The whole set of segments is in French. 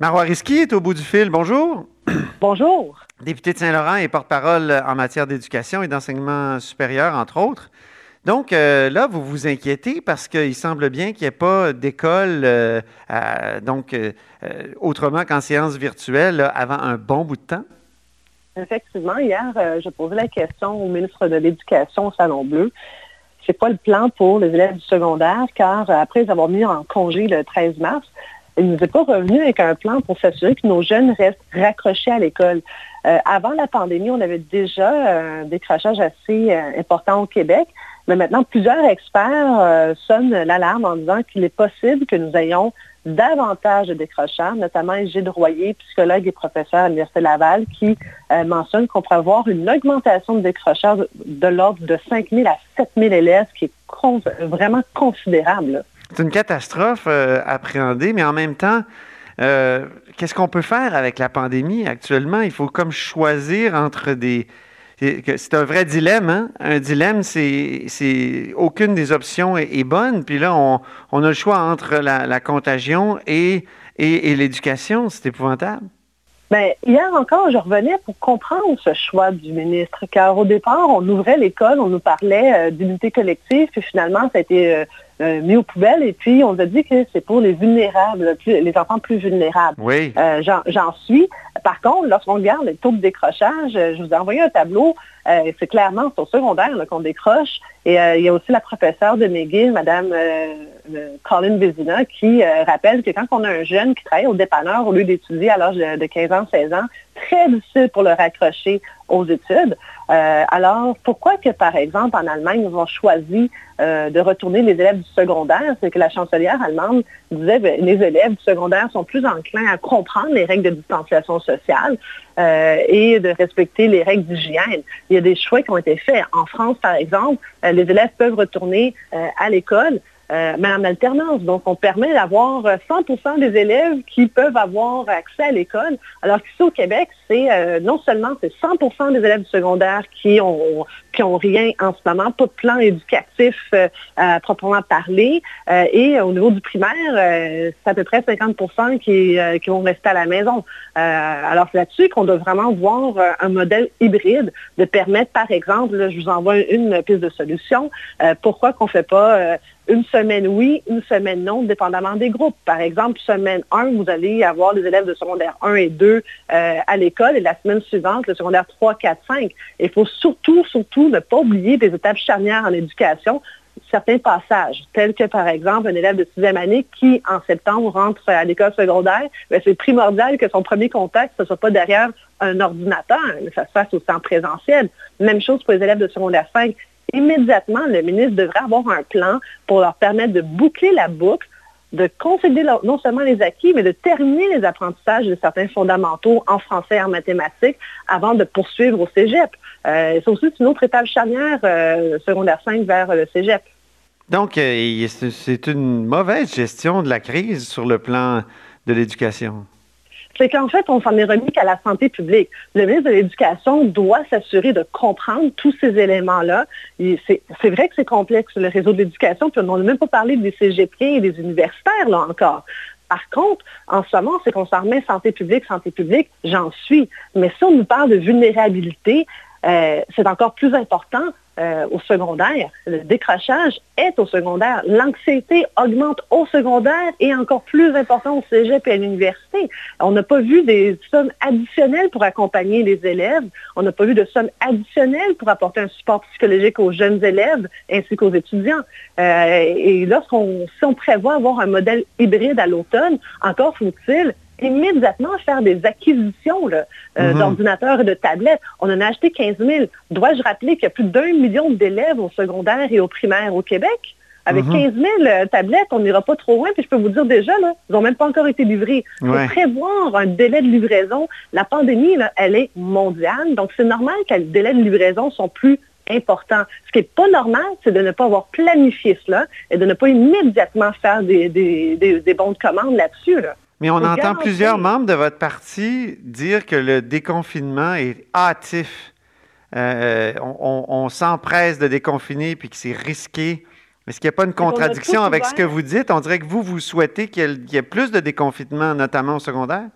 Marois Risky est au bout du fil. Bonjour. Bonjour. Député de Saint-Laurent et porte-parole en matière d'éducation et d'enseignement supérieur, entre autres. Donc euh, là, vous vous inquiétez parce qu'il semble bien qu'il n'y ait pas d'école, euh, donc euh, autrement qu'en séance virtuelle, avant un bon bout de temps? Effectivement, hier, je posais la question au ministre de l'Éducation au Salon Bleu. C'est pas le plan pour les élèves du secondaire, car après avoir mis en congé le 13 mars, il ne nous est pas revenu avec un plan pour s'assurer que nos jeunes restent raccrochés à l'école. avant la pandémie, on avait déjà un décrochage assez important au Québec. Mais maintenant, plusieurs experts euh, sonnent l'alarme en disant qu'il est possible que nous ayons davantage de décrocheurs, notamment Gilles Royer, psychologue et professeur à l'Université Laval, qui euh, mentionne qu'on pourrait avoir une augmentation de décrocheurs de, l'ordre de 5 000 à 7 000 élèves, ce qui est vraiment considérable. C'est une catastrophe euh, appréhendée, mais en même temps, qu'est-ce qu'on peut faire avec la pandémie actuellement? Il faut comme choisir entre des, c'est un vrai dilemme. Hein? Un dilemme, c'est aucune des options est, bonne. Puis là, on, a le choix entre la, contagion et, et, l'éducation. C'est épouvantable. Bien, hier encore, je revenais pour comprendre ce choix du ministre, car au départ, on ouvrait l'école, on nous parlait euh, d'unité collective, puis finalement, ça a été euh, euh, mis aux poubelles, et puis on nous a dit que c'est pour les vulnérables, les enfants plus vulnérables. Oui. J'en suis. Par contre, lorsqu'on regarde les taux de décrochage, je vous ai envoyé un tableau euh, c'est clairement au secondaire qu'on décroche. Et euh, il y a aussi la professeure de McGill, Mme euh, Colin Vézina, qui rappelle que quand on a un jeune qui travaille au dépanneur au lieu d'étudier à l'âge de, 15 ans, 16 ans, très difficile pour le raccrocher aux études. Alors, pourquoi que, par exemple, en Allemagne, ils ont choisi de retourner les élèves du secondaire? C'est que la chancelière allemande disait que ben, les élèves du secondaire sont plus enclins à comprendre les règles de distanciation sociale et de respecter les règles d'hygiène il y a des choix qui ont été faits. En France, par exemple, euh, les élèves peuvent retourner euh, à l'école euh, mais en alternance. Donc, on permet d'avoir 100% des élèves qui peuvent avoir accès à l'école, alors qu'ici au Québec, c'est non seulement c'est 100% des élèves du secondaire qui ont, qui ont rien en ce moment, pas de plan éducatif à proprement parler, et au niveau du primaire, c'est à peu près 50 qui, qui vont rester à la maison. alors, c'est là-dessus qu'on doit vraiment voir un modèle hybride de permettre, par exemple, je vous envoie une piste de solution, pourquoi qu'on ne fait pas une semaine oui, une semaine non, dépendamment des groupes. Par exemple, semaine 1, vous allez avoir les élèves de secondaire 1 et 2 euh, à l'école et la semaine suivante, le secondaire 3, 4, 5. Il faut surtout, surtout ne pas oublier des étapes charnières en éducation, certains passages, tels que par exemple un élève de sixième année qui, en septembre, rentre à l'école secondaire, ben, c'est primordial que son premier contact ne soit pas derrière un ordinateur, que ça se fasse aussi en présentiel. Même chose pour les élèves de secondaire 5 immédiatement, le ministre devrait avoir un plan pour leur permettre de boucler la boucle, de consolider non seulement les acquis, mais de terminer les apprentissages de certains fondamentaux en français et en mathématiques avant de poursuivre au cégep. Euh, c'est aussi une autre étape charnière, euh, secondaire 5 vers le cégep. Donc, euh, c'est une mauvaise gestion de la crise sur le plan de l'éducation c'est qu'en fait, on s'en est remis qu'à la santé publique. Le ministre de l'Éducation doit s'assurer de comprendre tous ces éléments-là. C'est vrai que c'est complexe, le réseau de l'éducation, puis on n'a même pas parlé des CGP et des universitaires, là encore. Par contre, en ce moment, c'est qu'on s'en remet santé publique, santé publique, j'en suis. Mais si on nous parle de vulnérabilité, euh, c'est encore plus important euh, au secondaire. Le décrochage est au secondaire. L'anxiété augmente au secondaire et encore plus important au cégep et à l'université. On n'a pas vu des sommes additionnelles pour accompagner les élèves. On n'a pas vu de sommes additionnelles pour apporter un support psychologique aux jeunes élèves ainsi qu'aux étudiants. Euh, et lorsqu'on si on prévoit avoir un modèle hybride à l'automne, encore faut-il immédiatement faire des acquisitions euh, mhm. d'ordinateurs et de tablettes. On en a acheté 15 000. Dois-je rappeler qu'il y a plus d'un million d'élèves au secondaire et au primaire au Québec? Avec 15 mhm. 000 euh, tablettes, on n'ira pas trop loin. Puis je peux vous dire déjà, là, ils n'ont même pas encore été livrés. Il faut prévoir un délai de livraison. La pandémie, elle est mondiale. Donc, c'est normal que les délais de livraison sont plus importants. Ce qui n'est pas normal, c'est de ne pas avoir planifié cela et de ne pas immédiatement faire des, des, bons de commande là-dessus. Là. Mais on entend plusieurs membres de votre parti dire que le déconfinement est hâtif. Euh, on, s'empresse de déconfiner puis que c'est risqué Est-ce qu'il n'y a pas une contradiction avec ce que vous dites? On dirait que vous, vous souhaitez qu'il y, ait plus de déconfinement, notamment au secondaire?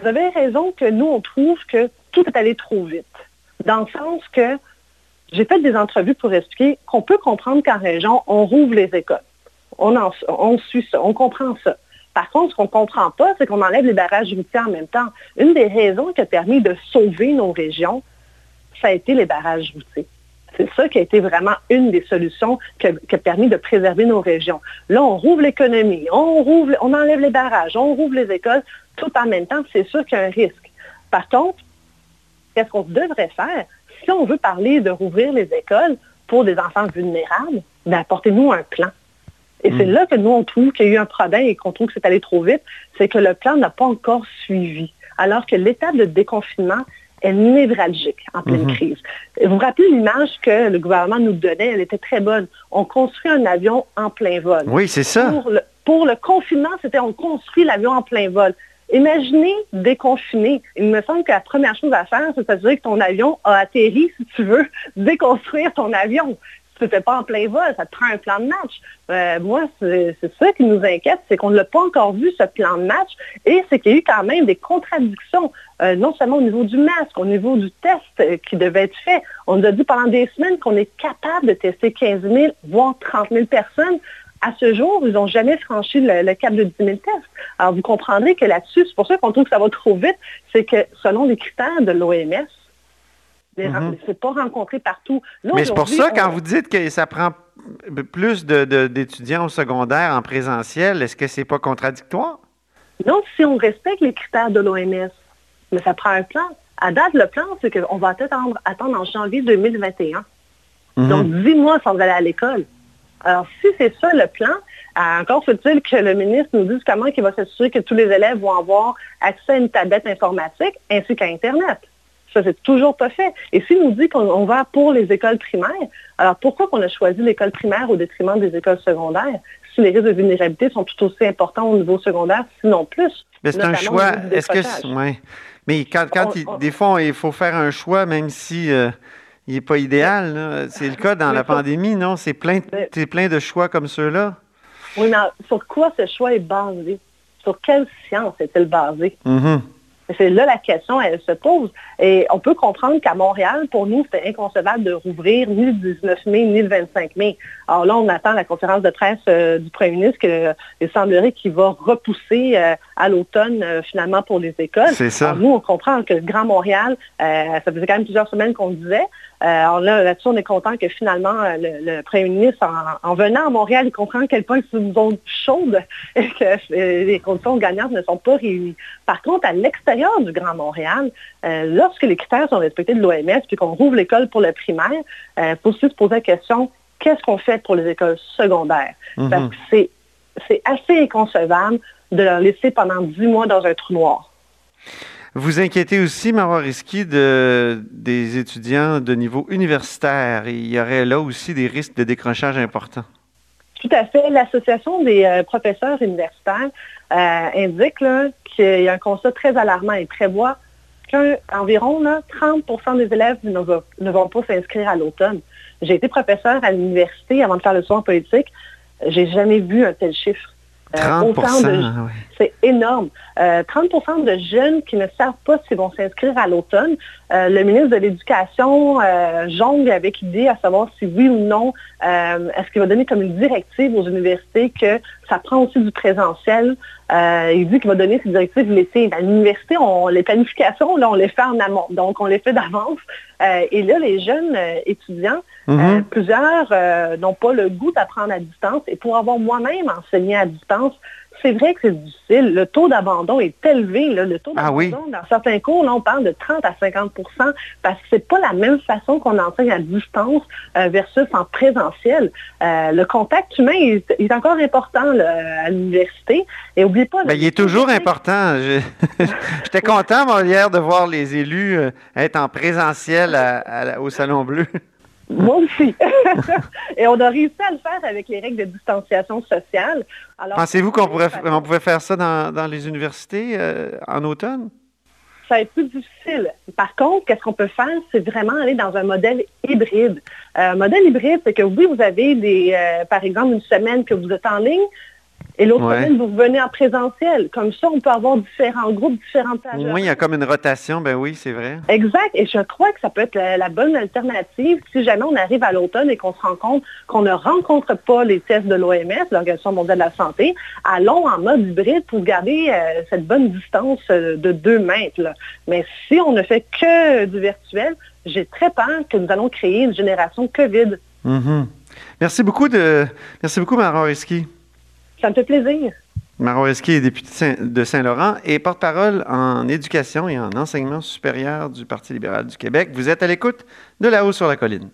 Vous avez raison que nous, on trouve que tout est allé trop vite. Dans le sens que j'ai fait des entrevues pour expliquer qu'on peut comprendre qu'en région, on rouvre les écoles. On, on suit ça, on comprend ça. Par contre, ce qu'on ne comprend pas, c'est qu'on enlève les barrages routiers en même temps. Une des raisons qui a permis de sauver nos régions, ça a été les barrages routiers. C'est ça qui a été vraiment une des solutions qui a, permis de préserver nos régions. Là, on rouvre l'économie, on, rouvre, on enlève les barrages, on rouvre les écoles, tout en même temps. C'est sûr qu'il y a un risque. Par contre, qu'est-ce qu'on devrait faire? Si on veut parler de rouvrir les écoles pour des enfants vulnérables, ben, apportez-nous un plan. Et c'est hmm. là que nous, on trouve qu'il y a eu un problème et qu'on trouve que c'est allé trop vite, c'est que le plan n'a pas encore suivi. Alors que l'étape de déconfinement est névralgique en pleine hmm. crise. Vous vous rappelez l'image que le gouvernement nous donnait, elle était très bonne. On construit un avion en plein vol. Oui, c'est ça. Pour le, pour le confinement, c'était on construit l'avion en plein vol. Imaginez déconfiner. Il me semble que la première chose à faire, c'est s'assurer que ton avion a atterri, si tu veux, déconstruire ton avion tu ne fais pas en plein vol, ça te prend un plan de match. Euh, moi, c'est ça qui nous inquiète, c'est qu'on ne l'a pas encore vu, ce plan de match, et c'est qu'il y a eu quand même des contradictions, euh, non seulement au niveau du masque, au niveau du test euh, qui devait être fait. On nous a dit pendant des semaines qu'on est capable de tester 15 000, voire 30 000 personnes. À ce jour, ils n'ont jamais franchi le, cap de 10 000 tests. Alors, vous comprendrez que là-dessus, c'est pour ça qu'on trouve que ça va trop vite, c'est que selon les critères de l'OMS, Mhm. C'est pas rencontré partout. Mais c'est pour ça, quand vous dites que ça prend plus d'étudiants au secondaire en présentiel, est-ce que c'est pas contradictoire? Non, si on respecte les critères de l'OMS, mais ça prend un plan. À date, le plan, c'est qu'on va attendre, attendre en janvier 2021. Mhm. Donc, dix mois sans aller à l'école. Alors, si c'est ça le plan, encore faut-il que le ministre nous dise comment il va s'assurer que tous les élèves vont avoir accès à une tablette informatique ainsi qu'à Internet. Ça, c'est toujours pas fait. Et s'il nous dit qu'on va pour les écoles primaires, alors pourquoi qu'on a choisi l'école primaire au détriment des écoles secondaires si les risques de vulnérabilité sont tout aussi importants au niveau secondaire, sinon plus? Mais c'est un choix. Est-ce que. Ouais. Mais quand, des fois, il faut faire un choix, même si. Euh, il n'est pas idéal. C'est le cas dans la pandémie, non? C'est plein, plein de choix comme ceux-là. Oui, mais sur quoi ce choix est basé? Sur quelle science est-il basé? Mm-hmm. C'est là la question, elle se pose. Et on peut comprendre qu'à Montréal, pour nous, c'était inconcevable de rouvrir ni le 19 mai, ni le 25 mai. Alors là, on attend la conférence de presse euh, du premier ministre qu'il semblerait qu'il va repousser euh, à l'automne euh, finalement pour les écoles. C'est ça. nous, on comprend que le Grand Montréal, ça faisait quand même plusieurs semaines qu'on le disait. Alors là, là-dessus, on est content que finalement, le, premier ministre, en, venant à Montréal, il comprend à quel point c'est une zone chaude et que les conditions gagnantes ne sont pas réunies. Par contre, à l'extérieur du Grand Montréal, lorsque les critères sont respectés de l'OMS, puis qu'on rouvre l'école pour le primaire, il faut aussi se poser la question, qu'est-ce qu'on fait pour les écoles secondaires? Mhm. Parce que c'est assez inconcevable de leur laisser pendant dix mois dans un trou noir. Vous inquiétez aussi, Marois Risky, de, des étudiants de niveau universitaire. Il y aurait là aussi des risques de décrochage importants. Tout à fait. L'Association des euh, professeurs universitaires euh, indique qu'il y a un constat très alarmant et prévoit qu'environ 30% des élèves ne, ne vont pas s'inscrire à l'automne. J'ai été professeur à l'université avant de faire le soin politique. J'ai jamais vu un tel chiffre. 30 euh, C'est énorme. 30% euh, de jeunes qui ne savent pas s'ils vont s'inscrire à l'automne. Euh, le ministre de l'Éducation jongle avec l'idée à savoir si oui ou non, est-ce qu'il va donner comme une directive aux universités que ça prend aussi du présentiel? il dit qu'il va donner ses directives l'été. À l'université, les planifications, là, on les fait en amont. Donc, on les fait d'avance. et là, les jeunes étudiants, mm-hmm. plusieurs n'ont pas le goût d'apprendre à distance. Et pour avoir moi-même enseigné à distance, c'est vrai que c'est difficile. Le taux d'abandon est élevé. Le taux ah d'abandon, dans certains cours, là, on parle de 30 à 50% parce que c'est pas la même façon qu'on enseigne à distance euh, versus en présentiel. Euh, le contact humain est, encore important à l'université. Et oubliez pas... Ben, il est toujours important. J'étais content, moi, hier, de voir les élus euh, être en présentiel au Salon Bleu. Moi aussi. Et on a réussi à le faire avec les règles de distanciation sociale. Pensez-vous qu'on pourrait, on pouvait faire ça dans, les universités euh, en automne? ça va être plus difficile. Par contre, qu'est-ce qu'on peut faire, c'est vraiment aller dans un modèle hybride. Un modèle hybride, c'est que oui, vous avez des, par exemple, une semaine que vous êtes en ligne, et l'autre semaine, vous venez en présentiel. Comme ça, on peut avoir différents groupes, différentes plages. Oui, il y a comme une rotation, ben oui, c'est vrai. Exact. Et je crois que ça peut être la, bonne alternative si jamais on arrive à l'automne et qu'on se rend compte qu'on ne rencontre pas les tests de l'OMS, l'Organisation mondiale de la santé. Allons en mode hybride pour garder euh, cette bonne distance euh, de deux mètres. Mais si on ne fait que du virtuel, j'ai très peur que nous allons créer une génération COVID. Mm-hmm. Merci beaucoup de, merci beaucoup. Ça me fait plaisir. Est député de Saint-Laurent et porte-parole en éducation et en enseignement supérieur du Parti libéral du Québec. Vous êtes à l'écoute de La Haut sur la colline.